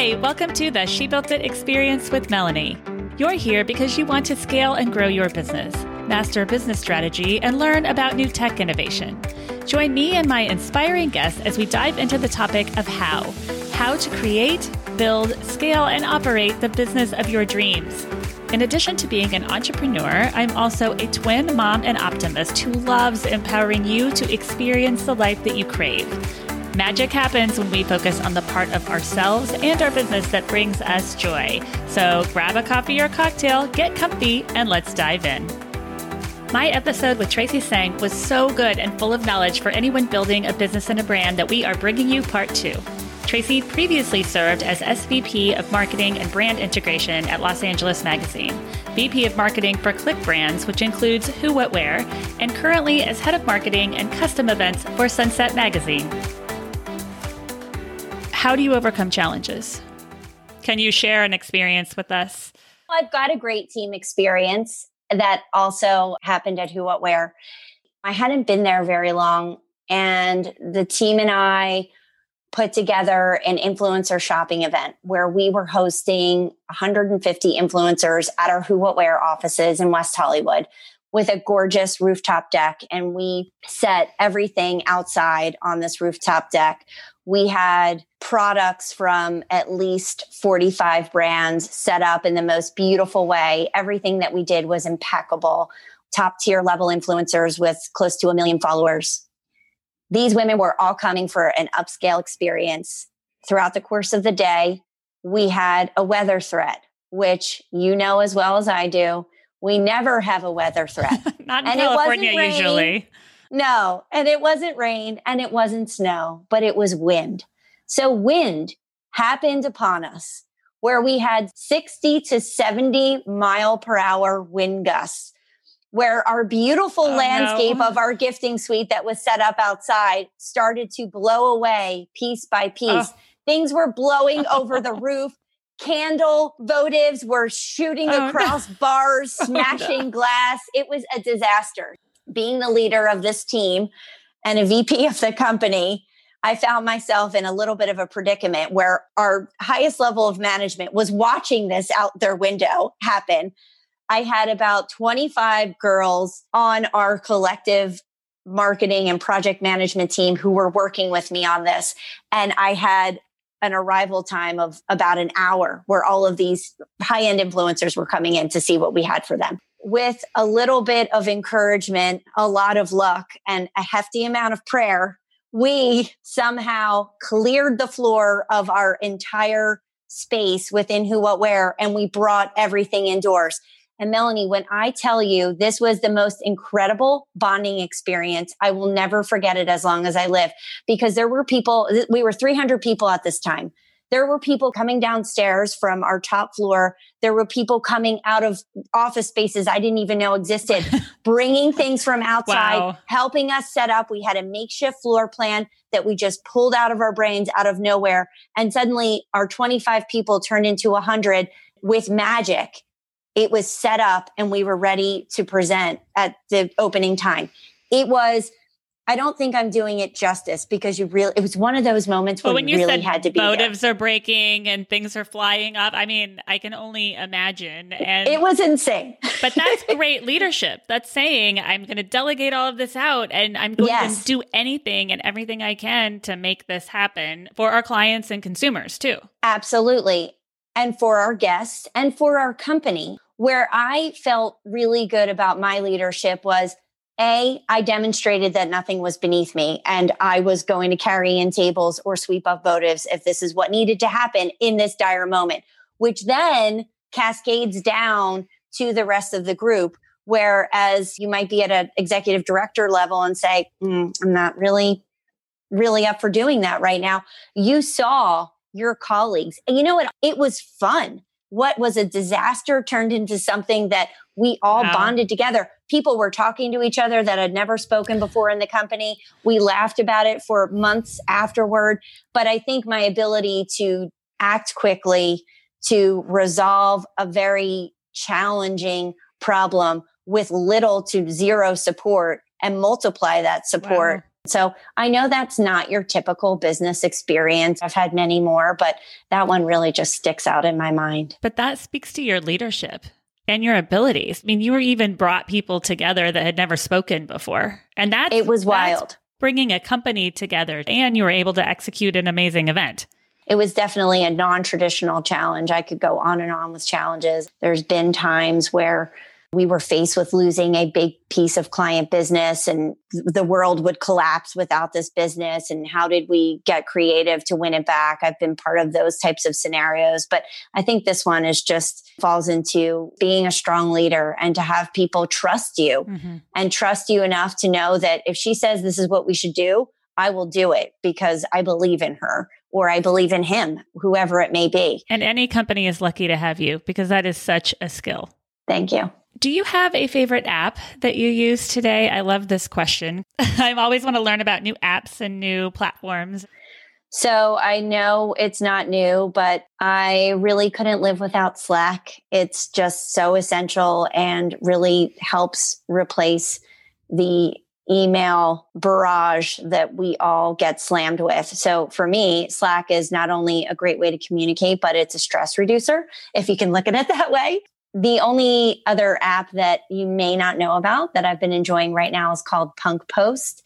Hi, welcome to the She Built It experience with Melanie. You're here because you want to scale and grow your business, master business strategy, and learn about new tech innovation. Join me and my inspiring guests as we dive into the topic of how. How to create, build, scale, and operate the business of your dreams. In addition to being an entrepreneur, I'm also a twin mom and optimist who loves empowering you to experience the life that you crave. Magic happens when we focus on the part of ourselves and our business that brings us joy. So grab a coffee or cocktail, get comfy, and let's dive in. My episode with Tracy Seng was so good and full of knowledge for anyone building a business and a brand that we are bringing you part two. Tracy previously served as SVP of Marketing and Brand Integration at Los Angeles Magazine, VP of Marketing for Clique Brands, which includes Who What Wear, and currently as Head of Marketing and Custom Events for Sunset Magazine. How do you overcome challenges? Can you share an experience with us? I've got a great team experience that also happened at Who What Wear. I hadn't been there very long, and the team and I put together an influencer shopping event where we were hosting 150 influencers at our Who What Wear offices in West Hollywood with a gorgeous rooftop deck. And we set everything outside on this rooftop deck. We had products from at least 45 brands set up in the most beautiful way. Everything that we did was impeccable. Top tier level influencers with close to a million followers these women were all coming for an upscale experience. Throughout the course of the day, we had a weather threat, which you know as well as I do. We never have a weather threat. Not in and California, usually. No, and it wasn't rain and it wasn't snow, but it was wind. So, wind happened upon us where we had 60 to 70 mile per hour wind gusts where our beautiful oh, landscape no. of our gifting suite that was set up outside started to blow away piece by piece. Oh. Things were blowing over the roof. Candle votives were shooting oh, across oh, no. bars, smashing no. glass. It was a disaster. Being the leader of this team and a VP of the company, I found myself in a little bit of a predicament where our highest level of management was watching this out their window happen I had about 25 girls on our collective marketing and project management team who were working with me on this. And I had an arrival time of about an hour where all of these high end influencers were coming in to see what we had for them. With a little bit of encouragement, a lot of luck, and a hefty amount of prayer, we somehow cleared the floor of our entire space within Who What Wear and we brought everything indoors. And Melanie, when I tell you this was the most incredible bonding experience, I will never forget it as long as I live because there were people, we were 300 people at this time. There were people coming downstairs from our top floor. There were people coming out of office spaces I didn't even know existed, bringing things from outside, wow. helping us set up. We had a makeshift floor plan that we just pulled out of our brains out of nowhere. And suddenly our 25 people turned into 100 with magic it was set up and we were ready to present at the opening time. It was, I don't think I'm doing it justice because you really, it was one of those moments where when you really had to be. Motives there. are breaking and things are flying up. I mean, I can only imagine. And it was insane. but that's great leadership. That's saying I'm going to delegate all of this out and I'm going yes. to do anything and everything I can to make this happen for our clients and consumers too. Absolutely and for our guests and for our company. Where I felt really good about my leadership was a, I demonstrated that nothing was beneath me and I was going to carry in tables or sweep up votives if this is what needed to happen in this dire moment, which then cascades down to the rest of the group. Whereas you might be at an executive director level and say, mm, I'm not really, really up for doing that right now. You saw your colleagues. And you know what? It was fun. What was a disaster turned into something that we all wow. bonded together. People were talking to each other that had never spoken before in the company. We laughed about it for months afterward. But I think my ability to act quickly, to resolve a very challenging problem with little to zero support and multiply that support wow. So I know that's not your typical business experience. I've had many more, but that one really just sticks out in my mind. But that speaks to your leadership and your abilities. I mean, you were even brought people together that had never spoken before. And that it was wild. Bringing a company together and you were able to execute an amazing event it was definitely a non traditional challenge. I could go on and on with challenges. There's been times where we were faced with losing a big piece of client business and the world would collapse without this business. And how did we get creative to win it back? I've been part of those types of scenarios, but I think this one is just falls into being a strong leader and to have people trust you mm-hmm. and trust you enough to know that if she says this is what we should do, I will do it because I believe in her or I believe in him, whoever it may be. And any company is lucky to have you because that is such a skill. Thank you. Do you have a favorite app that you use today? I love this question. I always want to learn about new apps and new platforms. So I know it's not new, but I really couldn't live without Slack. It's just so essential and really helps replace the email barrage that we all get slammed with. So for me, Slack is not only a great way to communicate, but it's a stress reducer, if you can look at it that way. The only other app that you may not know about that I've been enjoying right now is called Punkpost.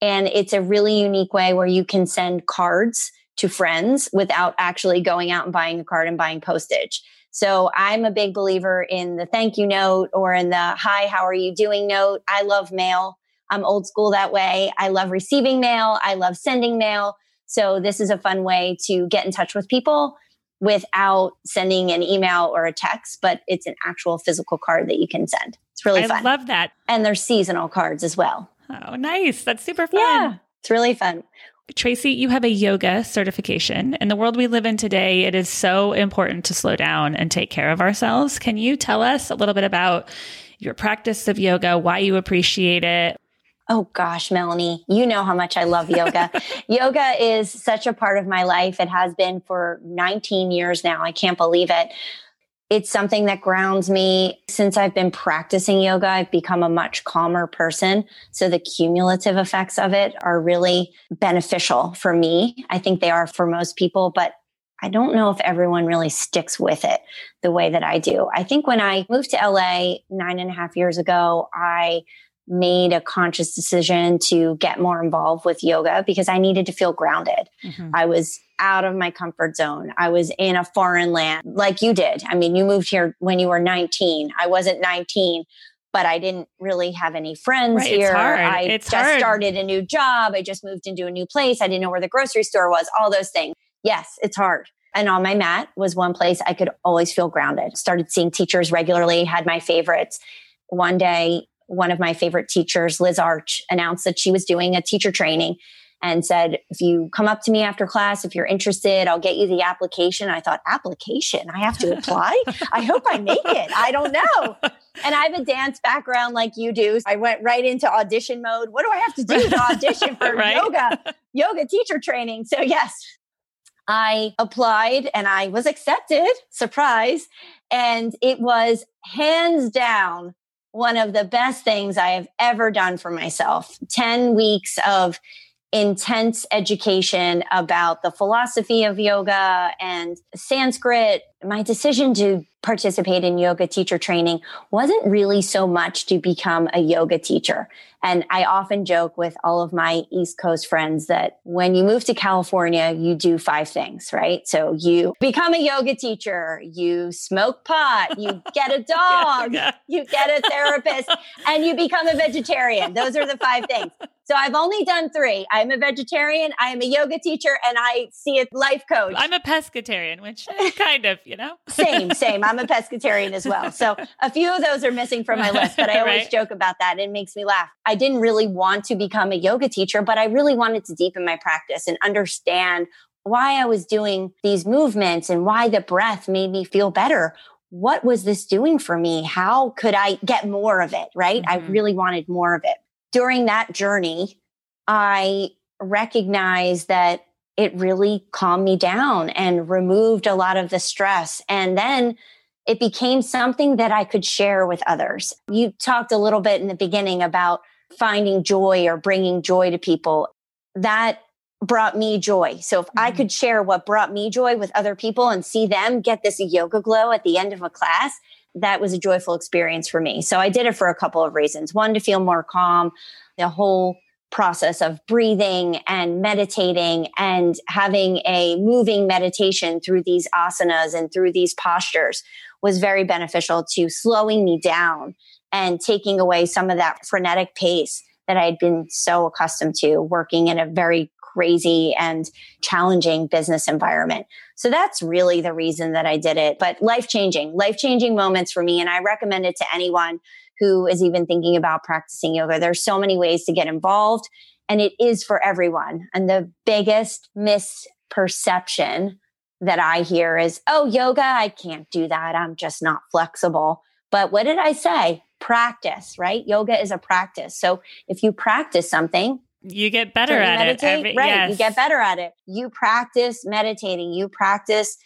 And it's a really unique way where you can send cards to friends without actually going out and buying a card and buying postage. So I'm a big believer in the thank you note or in the hi, how are you doing note. I love mail. I'm old school that way. I love receiving mail. I love sending mail. So this is a fun way to get in touch with people without sending an email or a text, but it's an actual physical card that you can send. It's really I fun. I love that. And there's seasonal cards as well. Oh, nice. That's super fun. Yeah, it's really fun. Tracy, you have a yoga certification. In the world we live in today, it is so important to slow down and take care of ourselves. Can you tell us a little bit about your practice of yoga, why you appreciate it, Oh gosh, Melanie, you know how much I love yoga. yoga is such a part of my life. It has been for 19 years now. I can't believe it. It's something that grounds me. Since I've been practicing yoga, I've become a much calmer person. So the cumulative effects of it are really beneficial for me. I think they are for most people, but I don't know if everyone really sticks with it the way that I do. I think when I moved to LA nine and a half years ago, I made a conscious decision to get more involved with yoga because I needed to feel grounded. Mm-hmm. I was out of my comfort zone. I was in a foreign land like you did. I mean, you moved here when you were 19. I wasn't 19, but I didn't really have any friends right, here. I it's just hard. started a new job. I just moved into a new place. I didn't know where the grocery store was, all those things. Yes, it's hard. And on my mat was one place I could always feel grounded. Started seeing teachers regularly, had my favorites. One day one of my favorite teachers, Liz Arch, announced that she was doing a teacher training and said, if you come up to me after class, if you're interested, I'll get you the application. I thought, application? I have to apply? I hope I make it. I don't know. And I have a dance background like you do. I went right into audition mode. What do I have to do to audition for right? yoga, yoga teacher training? So, yes, I applied and I was accepted. Surprise. And it was hands down one of the best things I have ever done for myself. 10 weeks of intense education about the philosophy of yoga and Sanskrit. My decision to participate in yoga teacher training wasn't really so much to become a yoga teacher. And I often joke with all of my East Coast friends that when you move to California, you do five things, right? So you become a yoga teacher, you smoke pot, you get a dog, yeah, yeah. you get a therapist, and you become a vegetarian. Those are the five things. So I've only done three. I'm a vegetarian, I am a yoga teacher, and I see a life coach. I'm a pescatarian, which kind of, you know? same, same. I'm a pescatarian as well. So a few of those are missing from my list, but I always right. joke about that. It makes me laugh. I didn't really want to become a yoga teacher, but I really wanted to deepen my practice and understand why I was doing these movements and why the breath made me feel better. What was this doing for me? How could I get more of it? Right. Mm-hmm. I really wanted more of it during that journey, I recognized that it really calmed me down and removed a lot of the stress. And then it became something that I could share with others. You talked a little bit in the beginning about finding joy or bringing joy to people, that brought me joy. So if mm-hmm. I could share what brought me joy with other people and see them get this yoga glow at the end of a class, that was a joyful experience for me. So I did it for a couple of reasons. One, to feel more calm, the whole process of breathing and meditating and having a moving meditation through these asanas and through these postures was very beneficial to slowing me down and taking away some of that frenetic pace that I had been so accustomed to working in a very crazy and challenging business environment. So that's really the reason that I did it. But life changing, life changing moments for me. And I recommend it to anyone who is even thinking about practicing yoga. There's so many ways to get involved and it is for everyone. And the biggest misperception that I hear is, oh, yoga, I can't do that. I'm just not flexible. But what did I say? Practice, right? Yoga is a practice. So if you practice something, you get better at meditate, it. Every, right. Yes. You get better at it. You practice meditating, you practice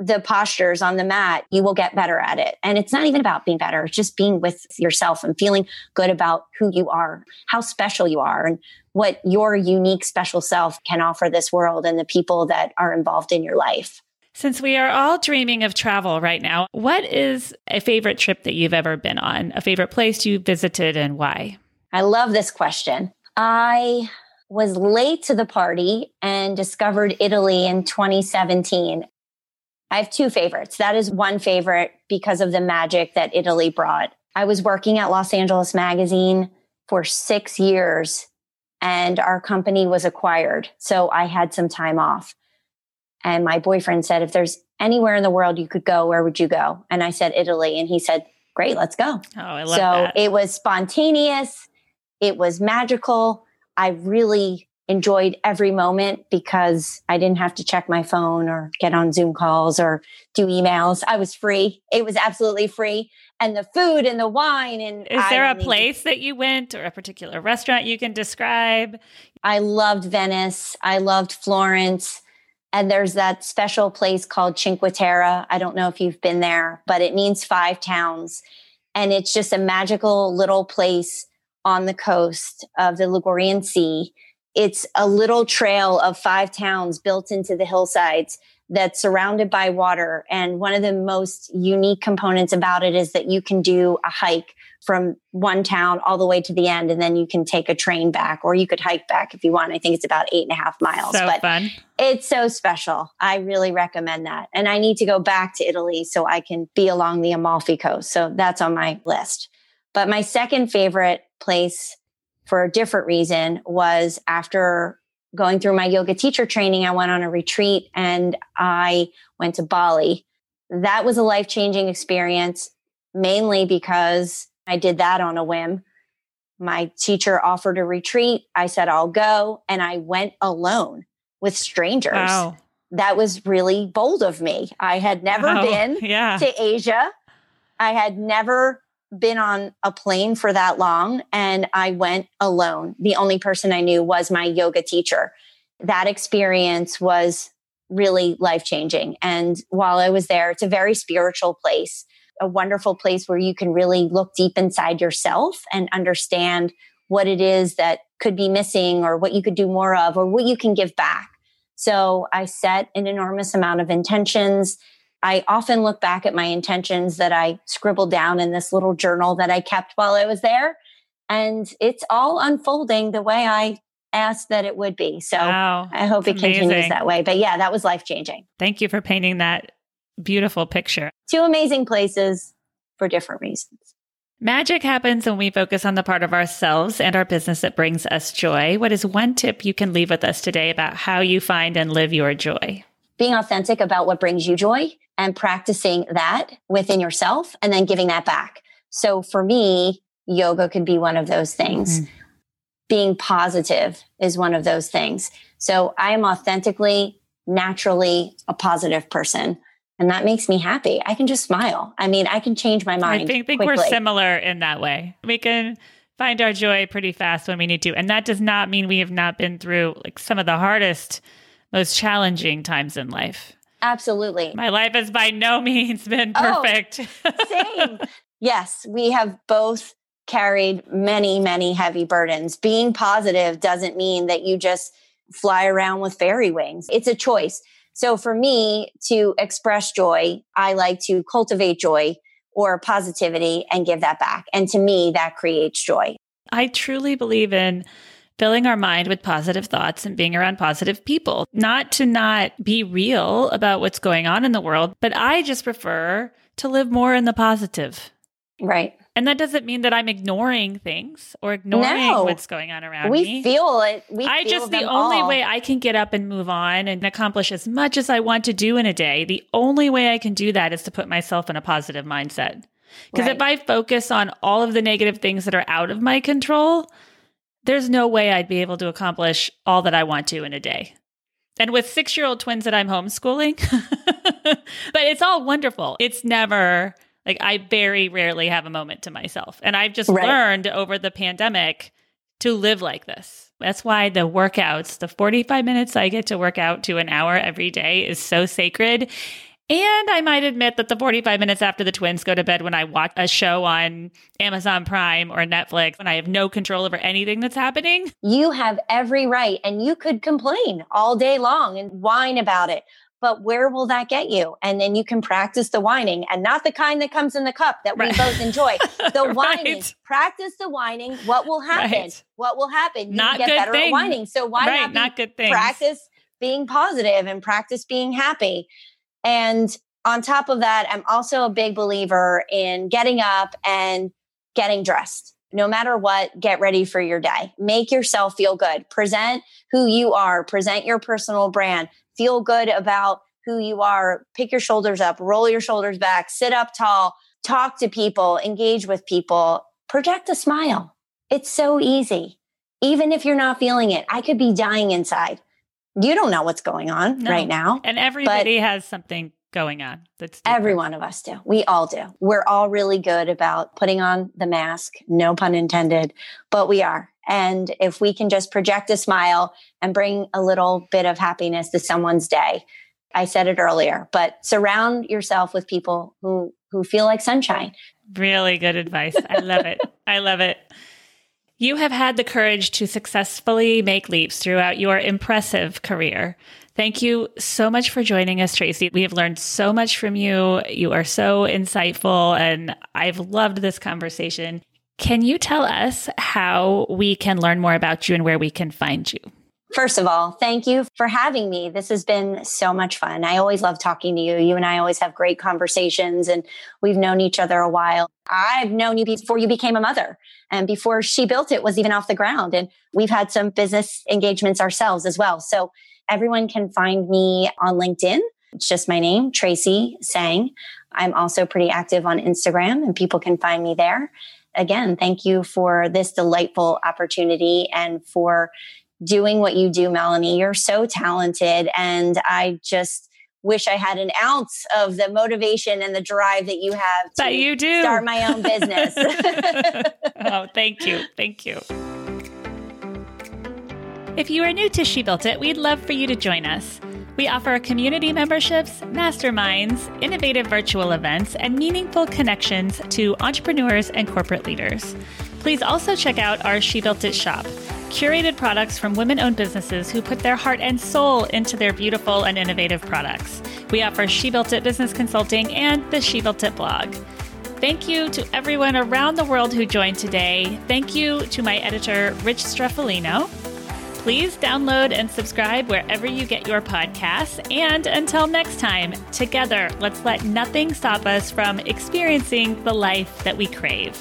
the postures on the mat, you will get better at it. And it's not even about being better, it's just being with yourself and feeling good about who you are, how special you are, and what your unique special self can offer this world and the people that are involved in your life. Since we are all dreaming of travel right now, what is a favorite trip that you've ever been on? A favorite place you visited and why? I love this question. I was late to the party and discovered Italy in 2017. I have two favorites. That is one favorite because of the magic that Italy brought. I was working at Los Angeles Magazine for six years and our company was acquired. So I had some time off. And my boyfriend said, if there's anywhere in the world you could go, where would you go? And I said, Italy. And he said, great, let's go. Oh, I love so that. it was spontaneous. It was magical. I really enjoyed every moment because I didn't have to check my phone or get on Zoom calls or do emails. I was free. It was absolutely free. And the food and the wine and Is there a place that you went or a particular restaurant you can describe? I loved Venice. I loved Florence. And there's that special place called Cinque Terre. I don't know if you've been there, but it means five towns. And it's just a magical little place on the coast of the Ligurian Sea it's a little trail of five towns built into the hillsides that's surrounded by water. And one of the most unique components about it is that you can do a hike from one town all the way to the end, and then you can take a train back, or you could hike back if you want. I think it's about eight and a half miles. So but fun. It's so special. I really recommend that. And I need to go back to Italy so I can be along the Amalfi Coast. So that's on my list. But my second favorite place for a different reason was after going through my yoga teacher training, I went on a retreat and I went to Bali. That was a life changing experience, mainly because I did that on a whim. My teacher offered a retreat. I said, I'll go. And I went alone with strangers. Wow. That was really bold of me. I had never wow. been yeah. to Asia. I had never been on a plane for that long and I went alone. The only person I knew was my yoga teacher. That experience was really life changing. And while I was there, it's a very spiritual place, a wonderful place where you can really look deep inside yourself and understand what it is that could be missing or what you could do more of or what you can give back. So I set an enormous amount of intentions I often look back at my intentions that I scribbled down in this little journal that I kept while I was there. And it's all unfolding the way I asked that it would be. So wow, I hope it amazing. continues that way. But yeah, that was life changing. Thank you for painting that beautiful picture. Two amazing places for different reasons. Magic happens when we focus on the part of ourselves and our business that brings us joy. What is one tip you can leave with us today about how you find and live your joy? Being authentic about what brings you joy and practicing that within yourself and then giving that back. So for me, yoga could be one of those things. Mm-hmm. Being positive is one of those things. So I am authentically, naturally a positive person. And that makes me happy. I can just smile. I mean, I can change my mind. I think, think we're similar in that way. We can find our joy pretty fast when we need to. And that does not mean we have not been through like some of the hardest, most challenging times in life. Absolutely. My life has by no means been oh, perfect. Oh, same. yes, we have both carried many, many heavy burdens. Being positive doesn't mean that you just fly around with fairy wings. It's a choice. So for me to express joy, I like to cultivate joy or positivity and give that back. And to me, that creates joy. I truly believe in filling our mind with positive thoughts and being around positive people, not to not be real about what's going on in the world, but I just prefer to live more in the positive. Right. And that doesn't mean that I'm ignoring things or ignoring no. what's going on around we me. We feel it. We I just the only all. way I can get up and move on and accomplish as much as I want to do in a day. The only way I can do that is to put myself in a positive mindset. Because right. if I focus on all of the negative things that are out of my control, there's no way I'd be able to accomplish all that I want to in a day. And with six year old twins that I'm homeschooling, but it's all wonderful. It's never like I very rarely have a moment to myself. And I've just right. learned over the pandemic to live like this. That's why the workouts, the 45 minutes I get to work out to an hour every day is so sacred. And I might admit that the 45 minutes after the twins go to bed when I watch a show on Amazon Prime or Netflix and I have no control over anything that's happening. You have every right. And you could complain all day long and whine about it. But where will that get you? And then you can practice the whining and not the kind that comes in the cup that we right. both enjoy. The right. whining, practice the whining. What will happen? Right. What will happen? You not get better thing. at whining. So why not, not good things. practice being positive and practice being happy? And on top of that, I'm also a big believer in getting up and getting dressed. No matter what, get ready for your day. Make yourself feel good. Present who you are, present your personal brand, feel good about who you are. Pick your shoulders up, roll your shoulders back, sit up tall, talk to people, engage with people, project a smile. It's so easy. Even if you're not feeling it, I could be dying inside you don't know what's going on no. right now. And everybody has something going on. That's different. every one of us do. We all do. We're all really good about putting on the mask, no pun intended, but we are. And if we can just project a smile and bring a little bit of happiness to someone's day, I said it earlier, but surround yourself with people who who feel like sunshine. Really good advice. I love it. I love it. You have had the courage to successfully make leaps throughout your impressive career. Thank you so much for joining us, Tracy. We have learned so much from you. You are so insightful, and I've loved this conversation. Can you tell us how we can learn more about you and where we can find you? First of all, thank you for having me. This has been so much fun. I always love talking to you. You and I always have great conversations, and we've known each other a while. I've known you before you became a mother and before she built it was even off the ground. And we've had some business engagements ourselves as well. So everyone can find me on LinkedIn. It's just my name, Tracy Seng. I'm also pretty active on Instagram and people can find me there. Again, thank you for this delightful opportunity and for doing what you do, Melanie. You're so talented. And I just wish I had an ounce of the motivation and the drive that you have to that you do. start my own business. oh, thank you. Thank you. If you are new to She Built It, we'd love for you to join us. We offer community memberships, masterminds, innovative virtual events, and meaningful connections to entrepreneurs and corporate leaders. Please also check out our She Built It shop curated products from women owned businesses who put their heart and soul into their beautiful and innovative products. We offer She Built It business consulting and the She Built It blog. Thank you to everyone around the world who joined today. Thank you to my editor, Rich Streffolino. Please download and subscribe wherever you get your podcasts. And until next time, together, let's let nothing stop us from experiencing the life that we crave.